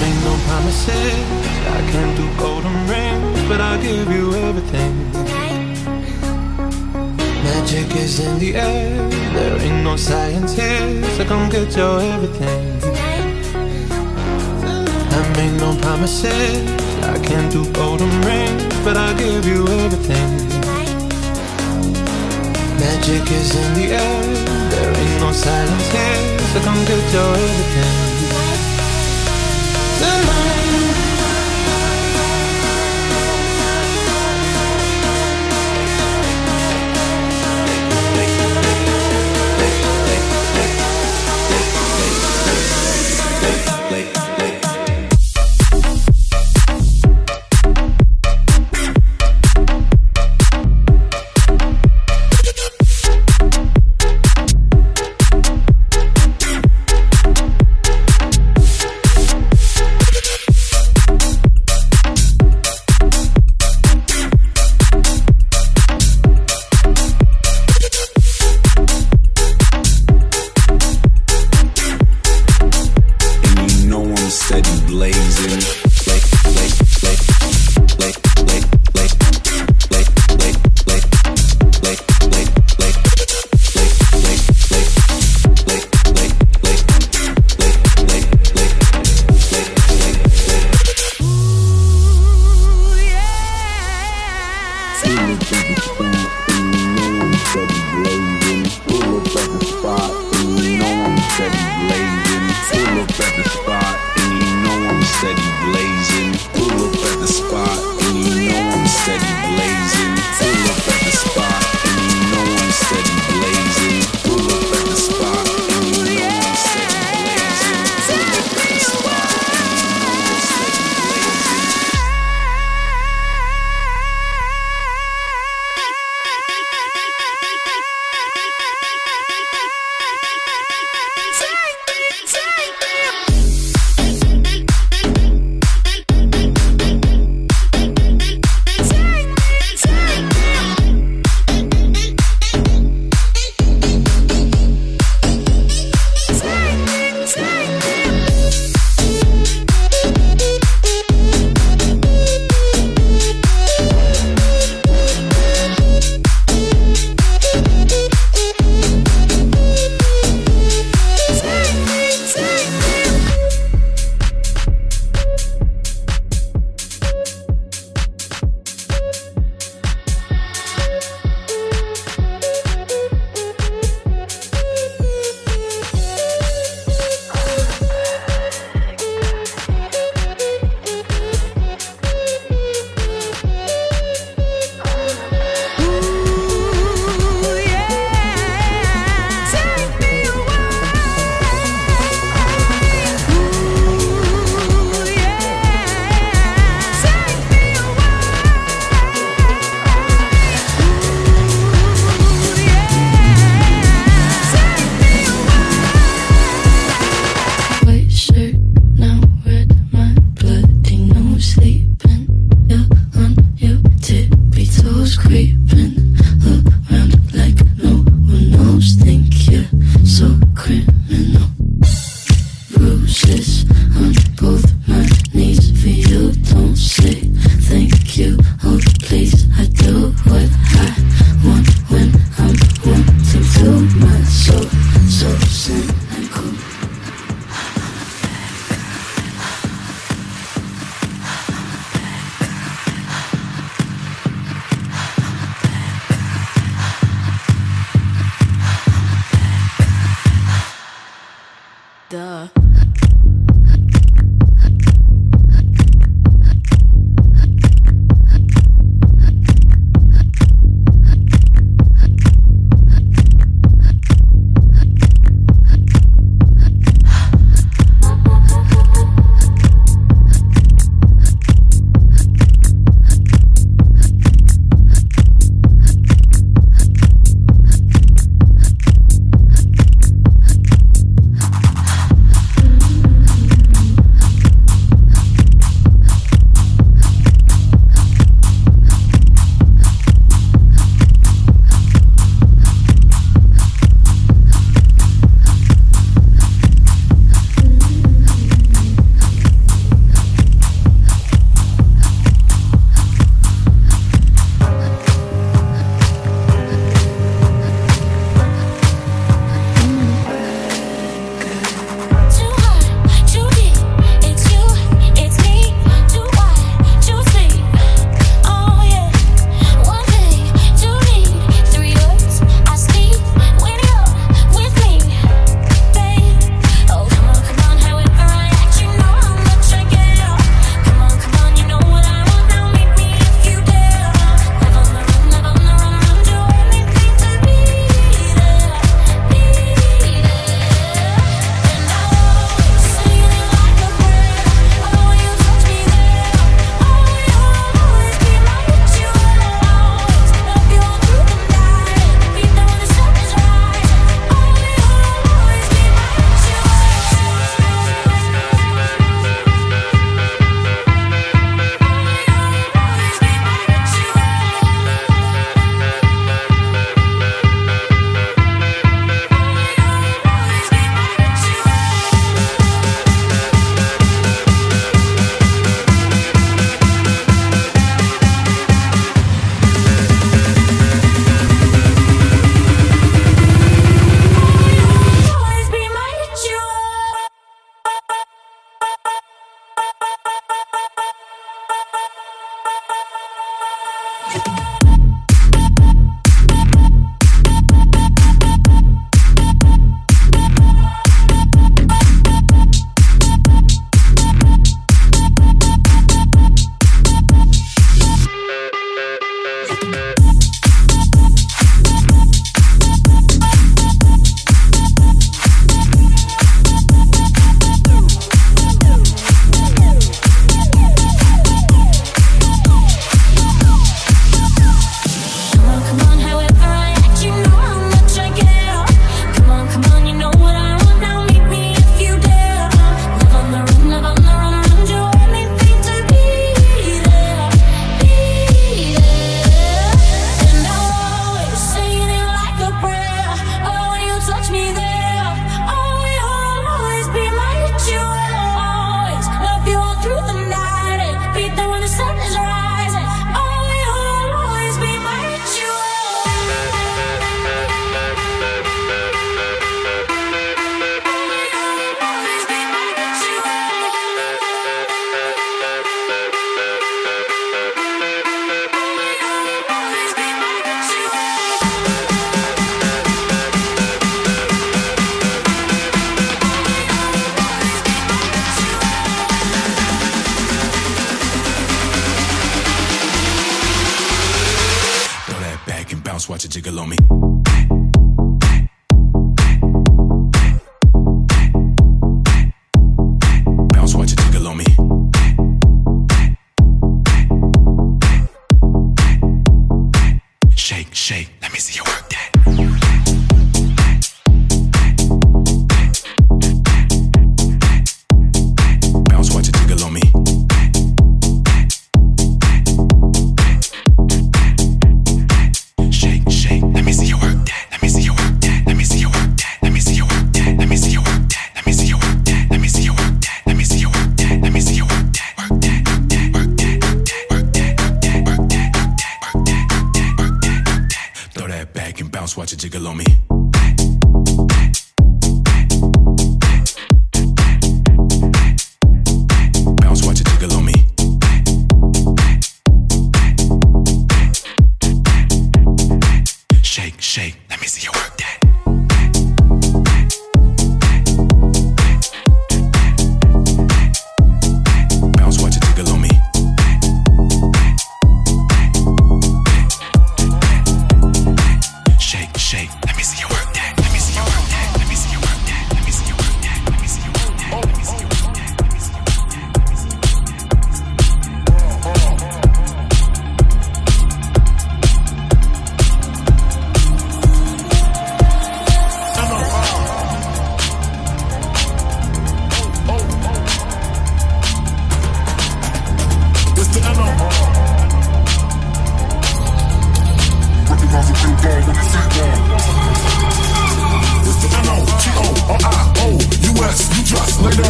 Make no promises, I can't do golden rings, but I'll give you everything. Magic is in the air, there ain't no science here, so come get your everything. I make no promises. I can't do golden rings, but I'll give you everything. Magic is in the air. There ain't no silence here, so come get your everything. Duh.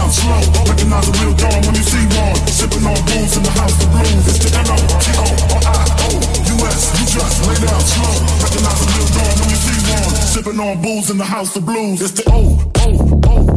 down slow. Recognize a real dawn when you see one. Sipping on booze in the house of blues. It's the N O T O R I O U S. You just lay down slow. Recognize a real dawn when you see one. Sipping on booze in the house of blues. It's the O O O.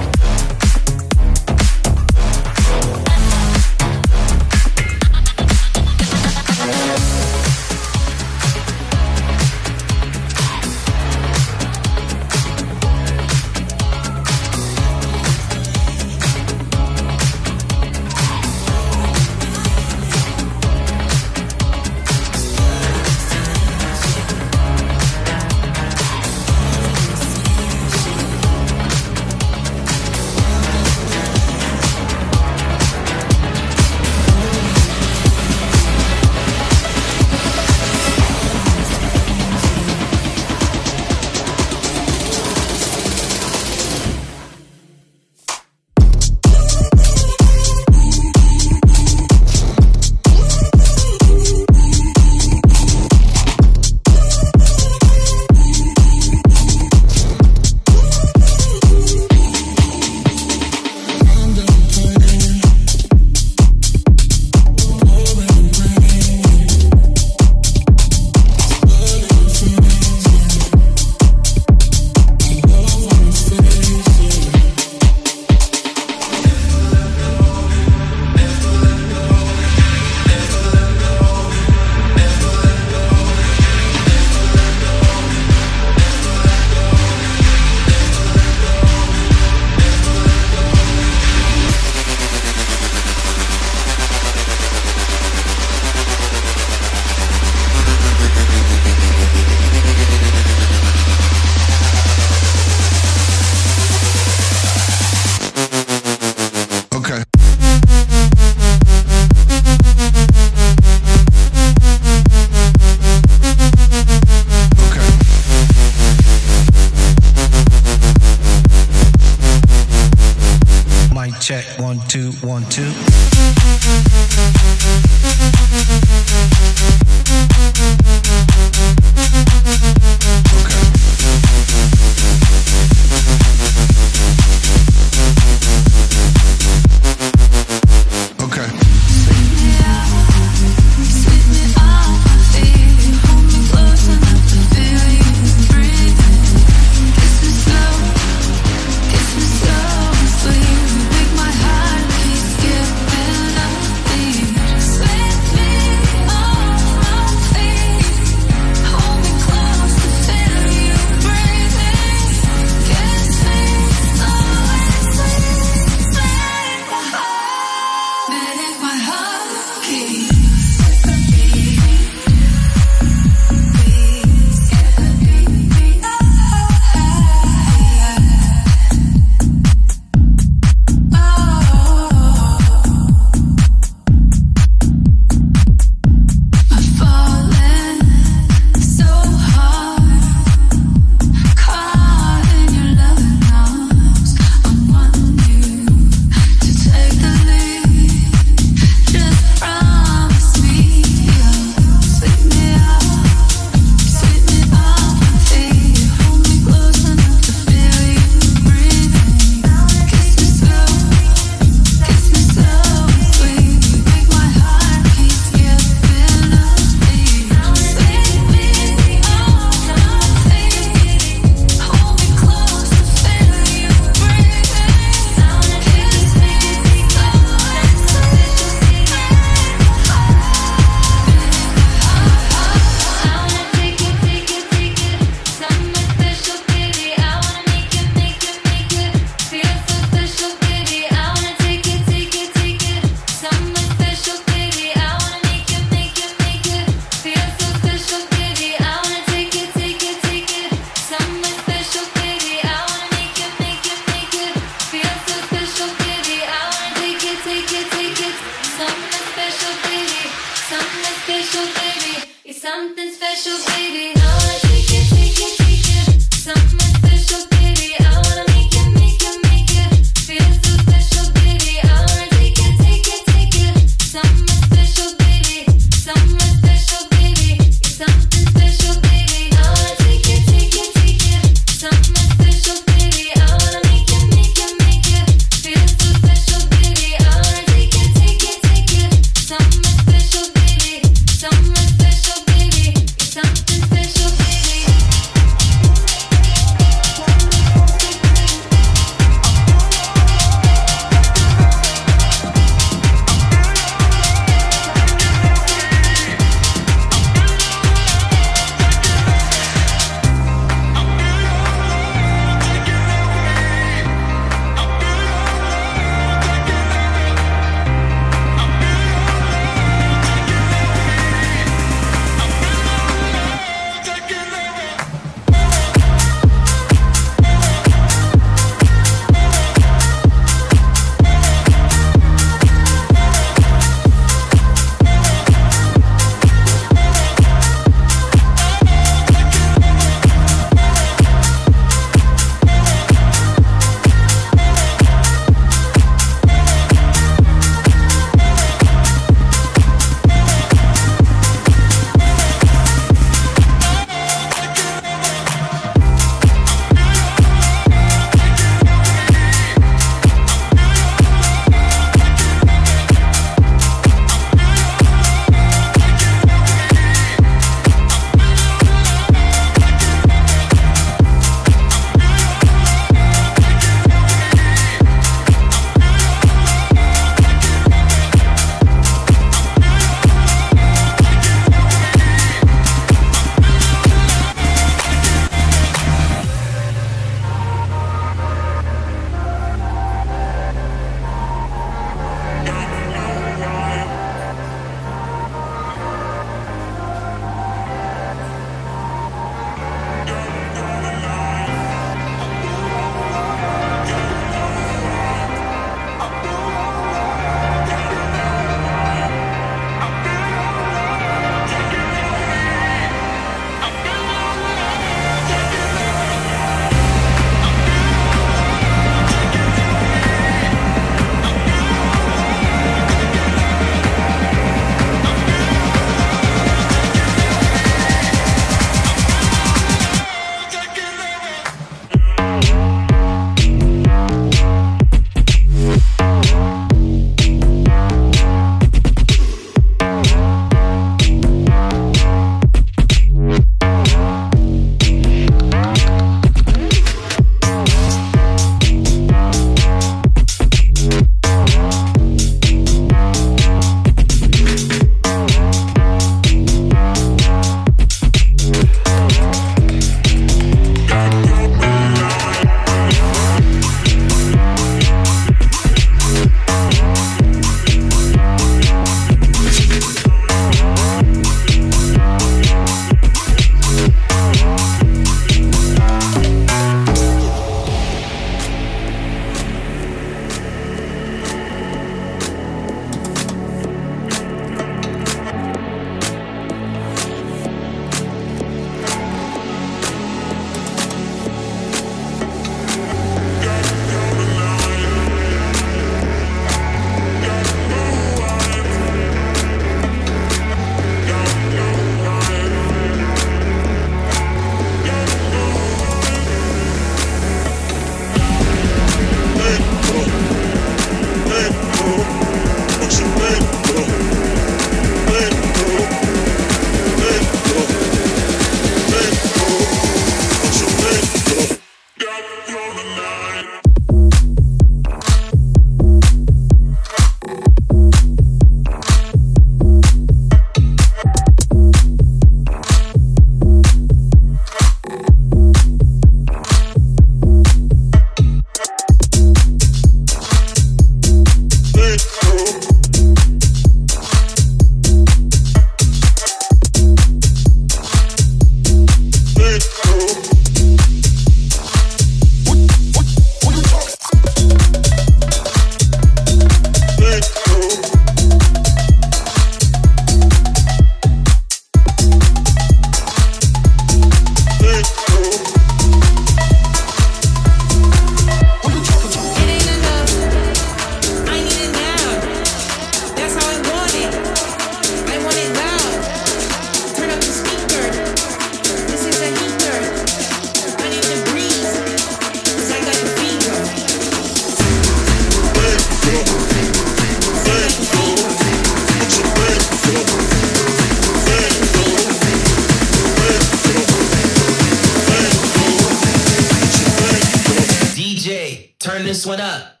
this one up.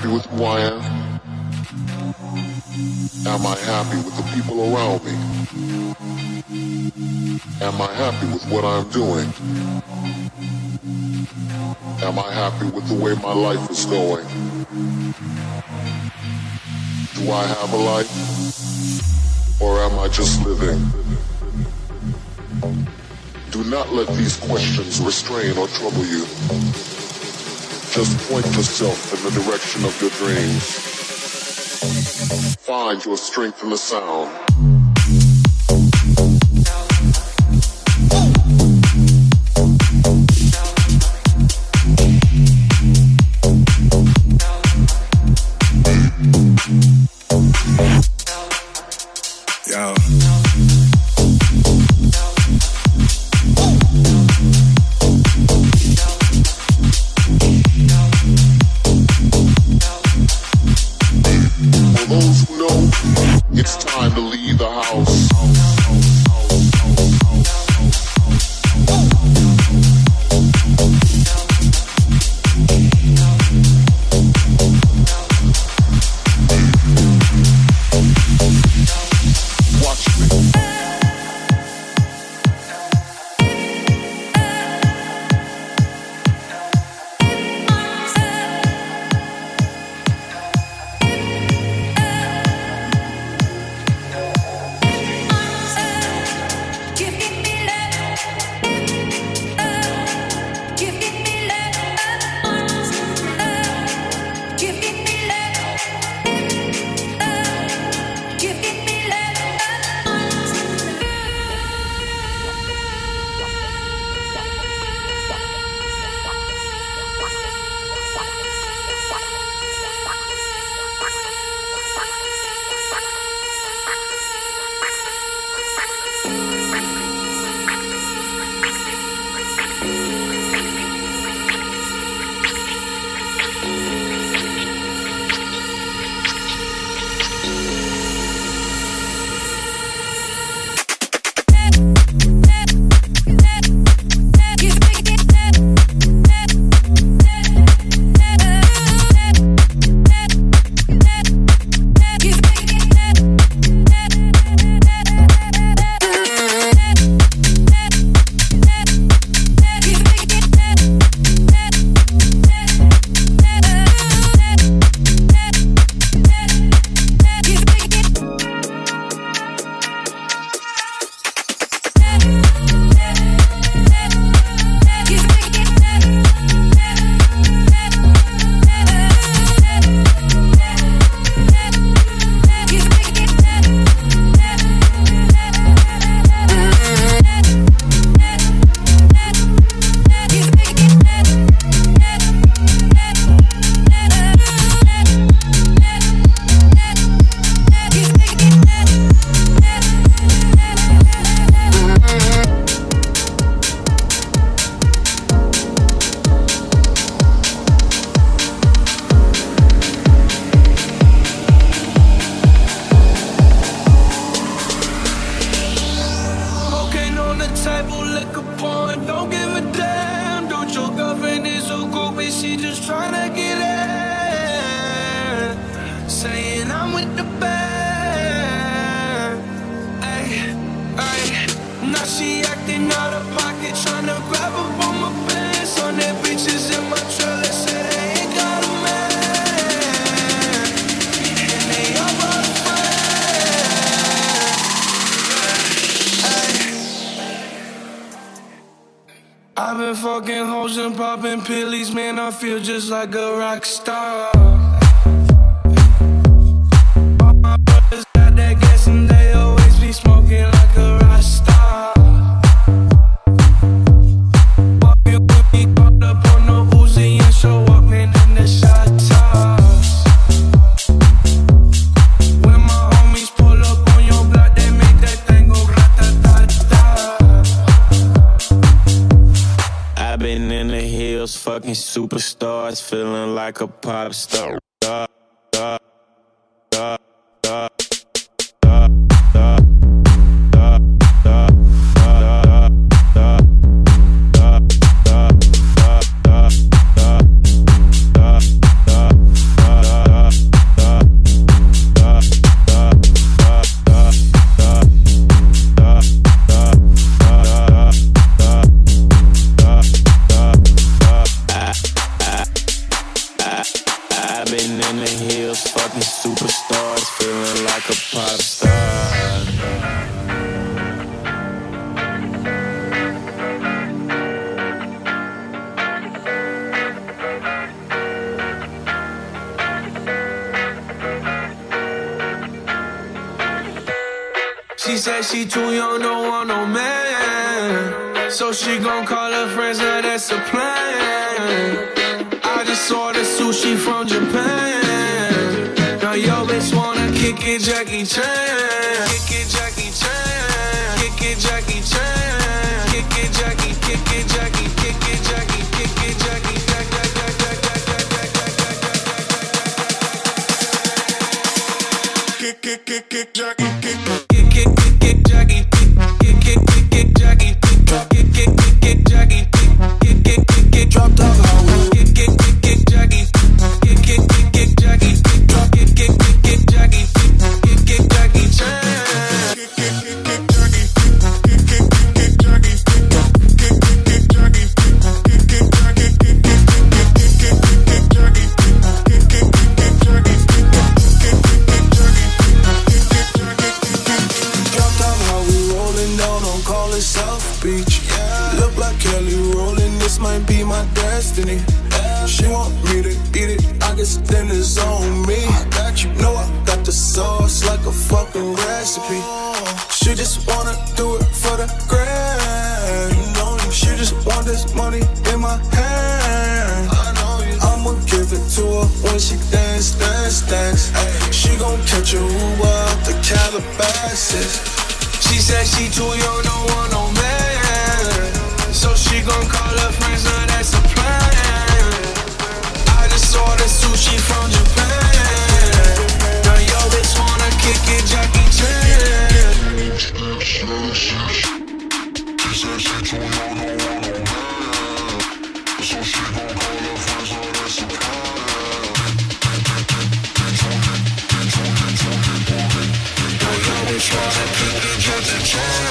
Happy with who I am? Am I happy with the people around me? Am I happy with what I'm doing? Am I happy with the way my life is going? Do I have a life? Or am I just living? Do not let these questions restrain or trouble you. Just point yourself in the direction of your dreams. Find your strength in the sound. fucking superstars, feeling like a pop star. reach. Look like Kelly Rowland, this might be my destiny. She want me to eat it, I guess then it's on me. I got You know I got the sauce like a fucking recipe. She just wanna do it for the grand. She just want this money in my hand. I'ma give it to her when she dance, dance, dance. She gon' catch a Uber out the Calabasas. She said she too young, don't want no man. So she gon' call her friends, now that's the plan. I just ordered sushi from Japan. Now yo bitch wanna kick it, Jackie Chan. She said she too young, don't want man. So she gon' call her friends, now that's the plan. Now wanna kick it, Jackie Chan.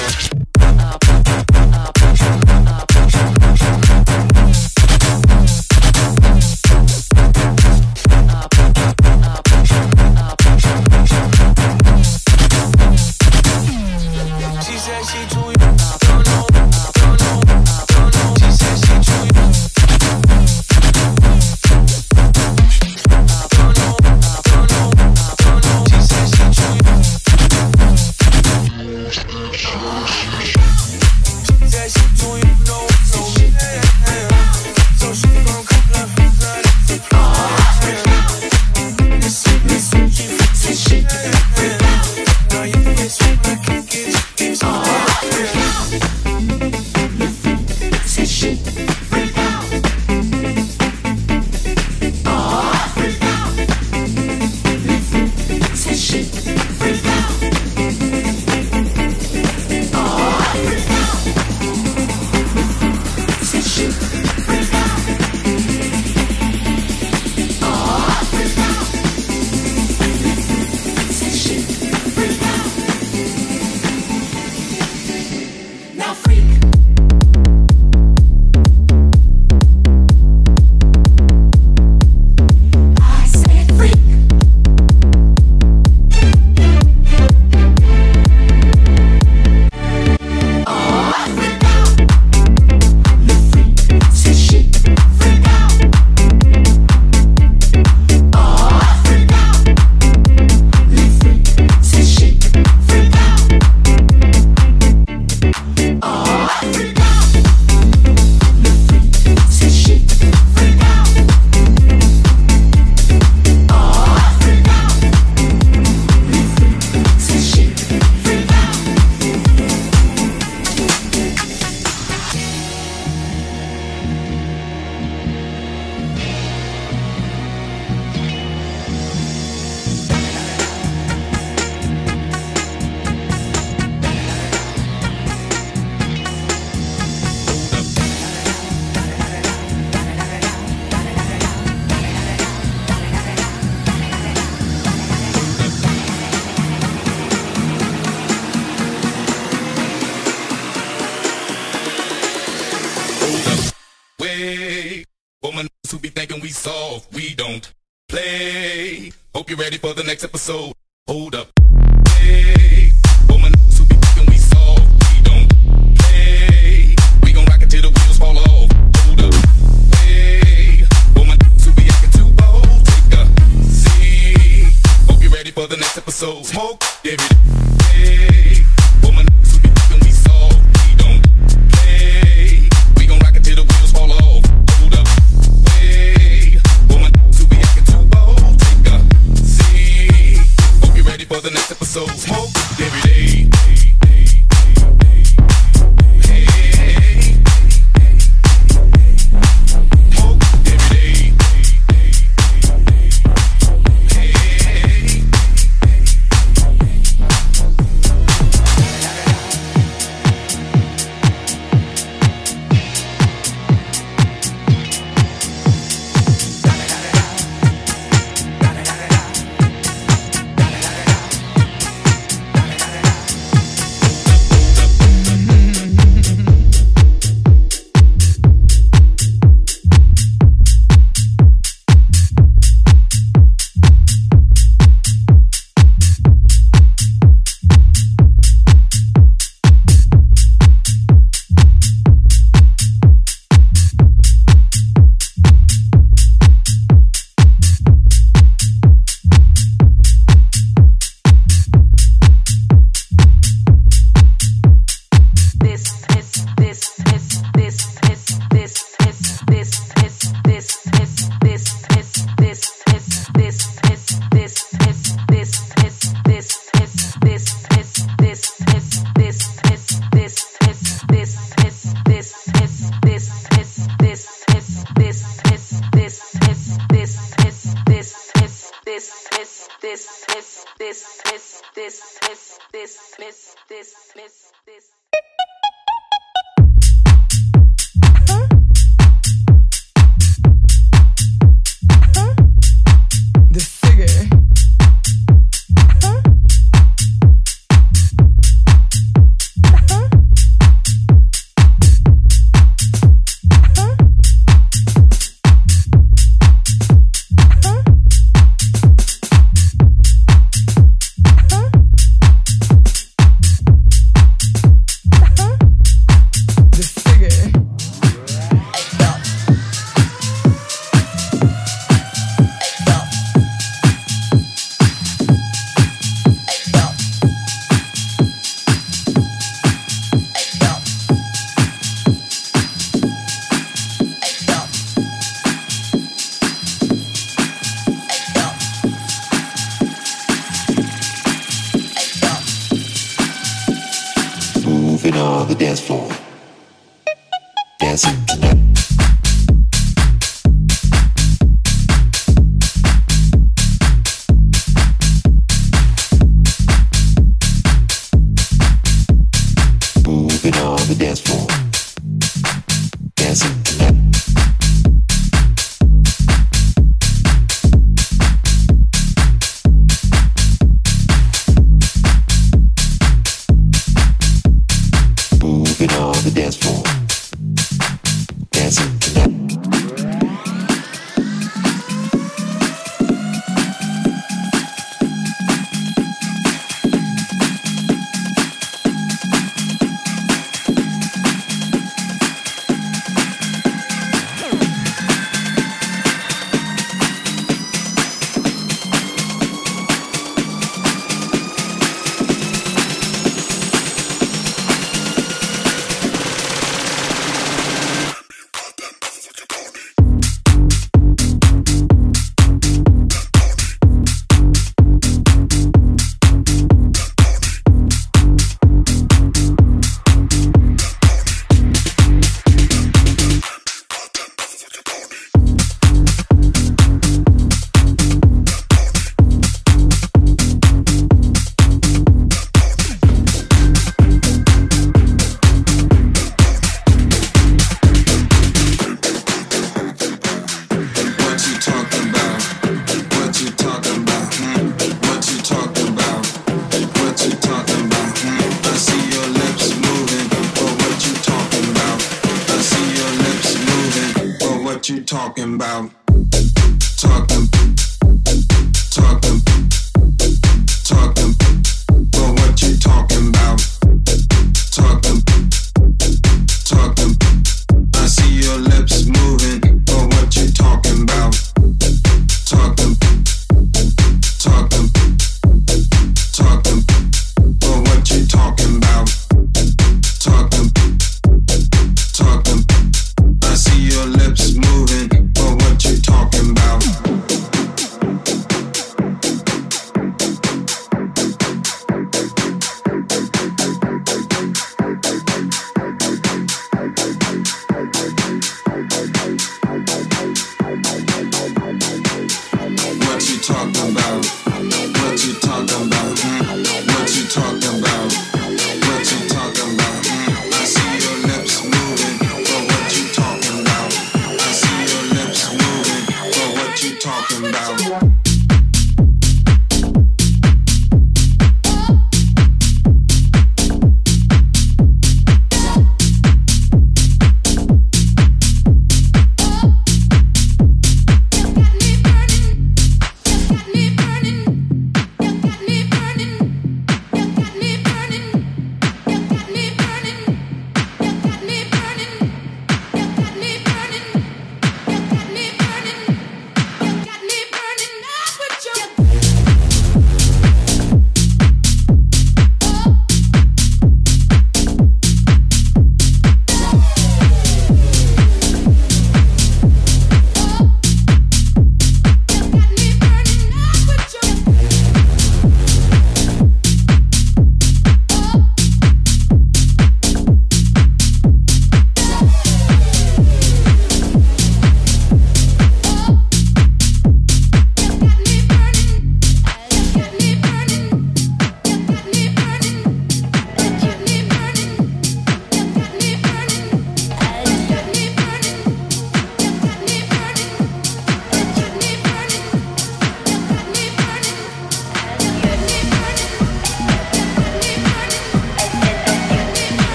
Talking about?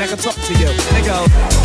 I can talk to you. Nigga.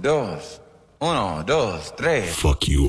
Dos, uno, dos, tres. Fuck you.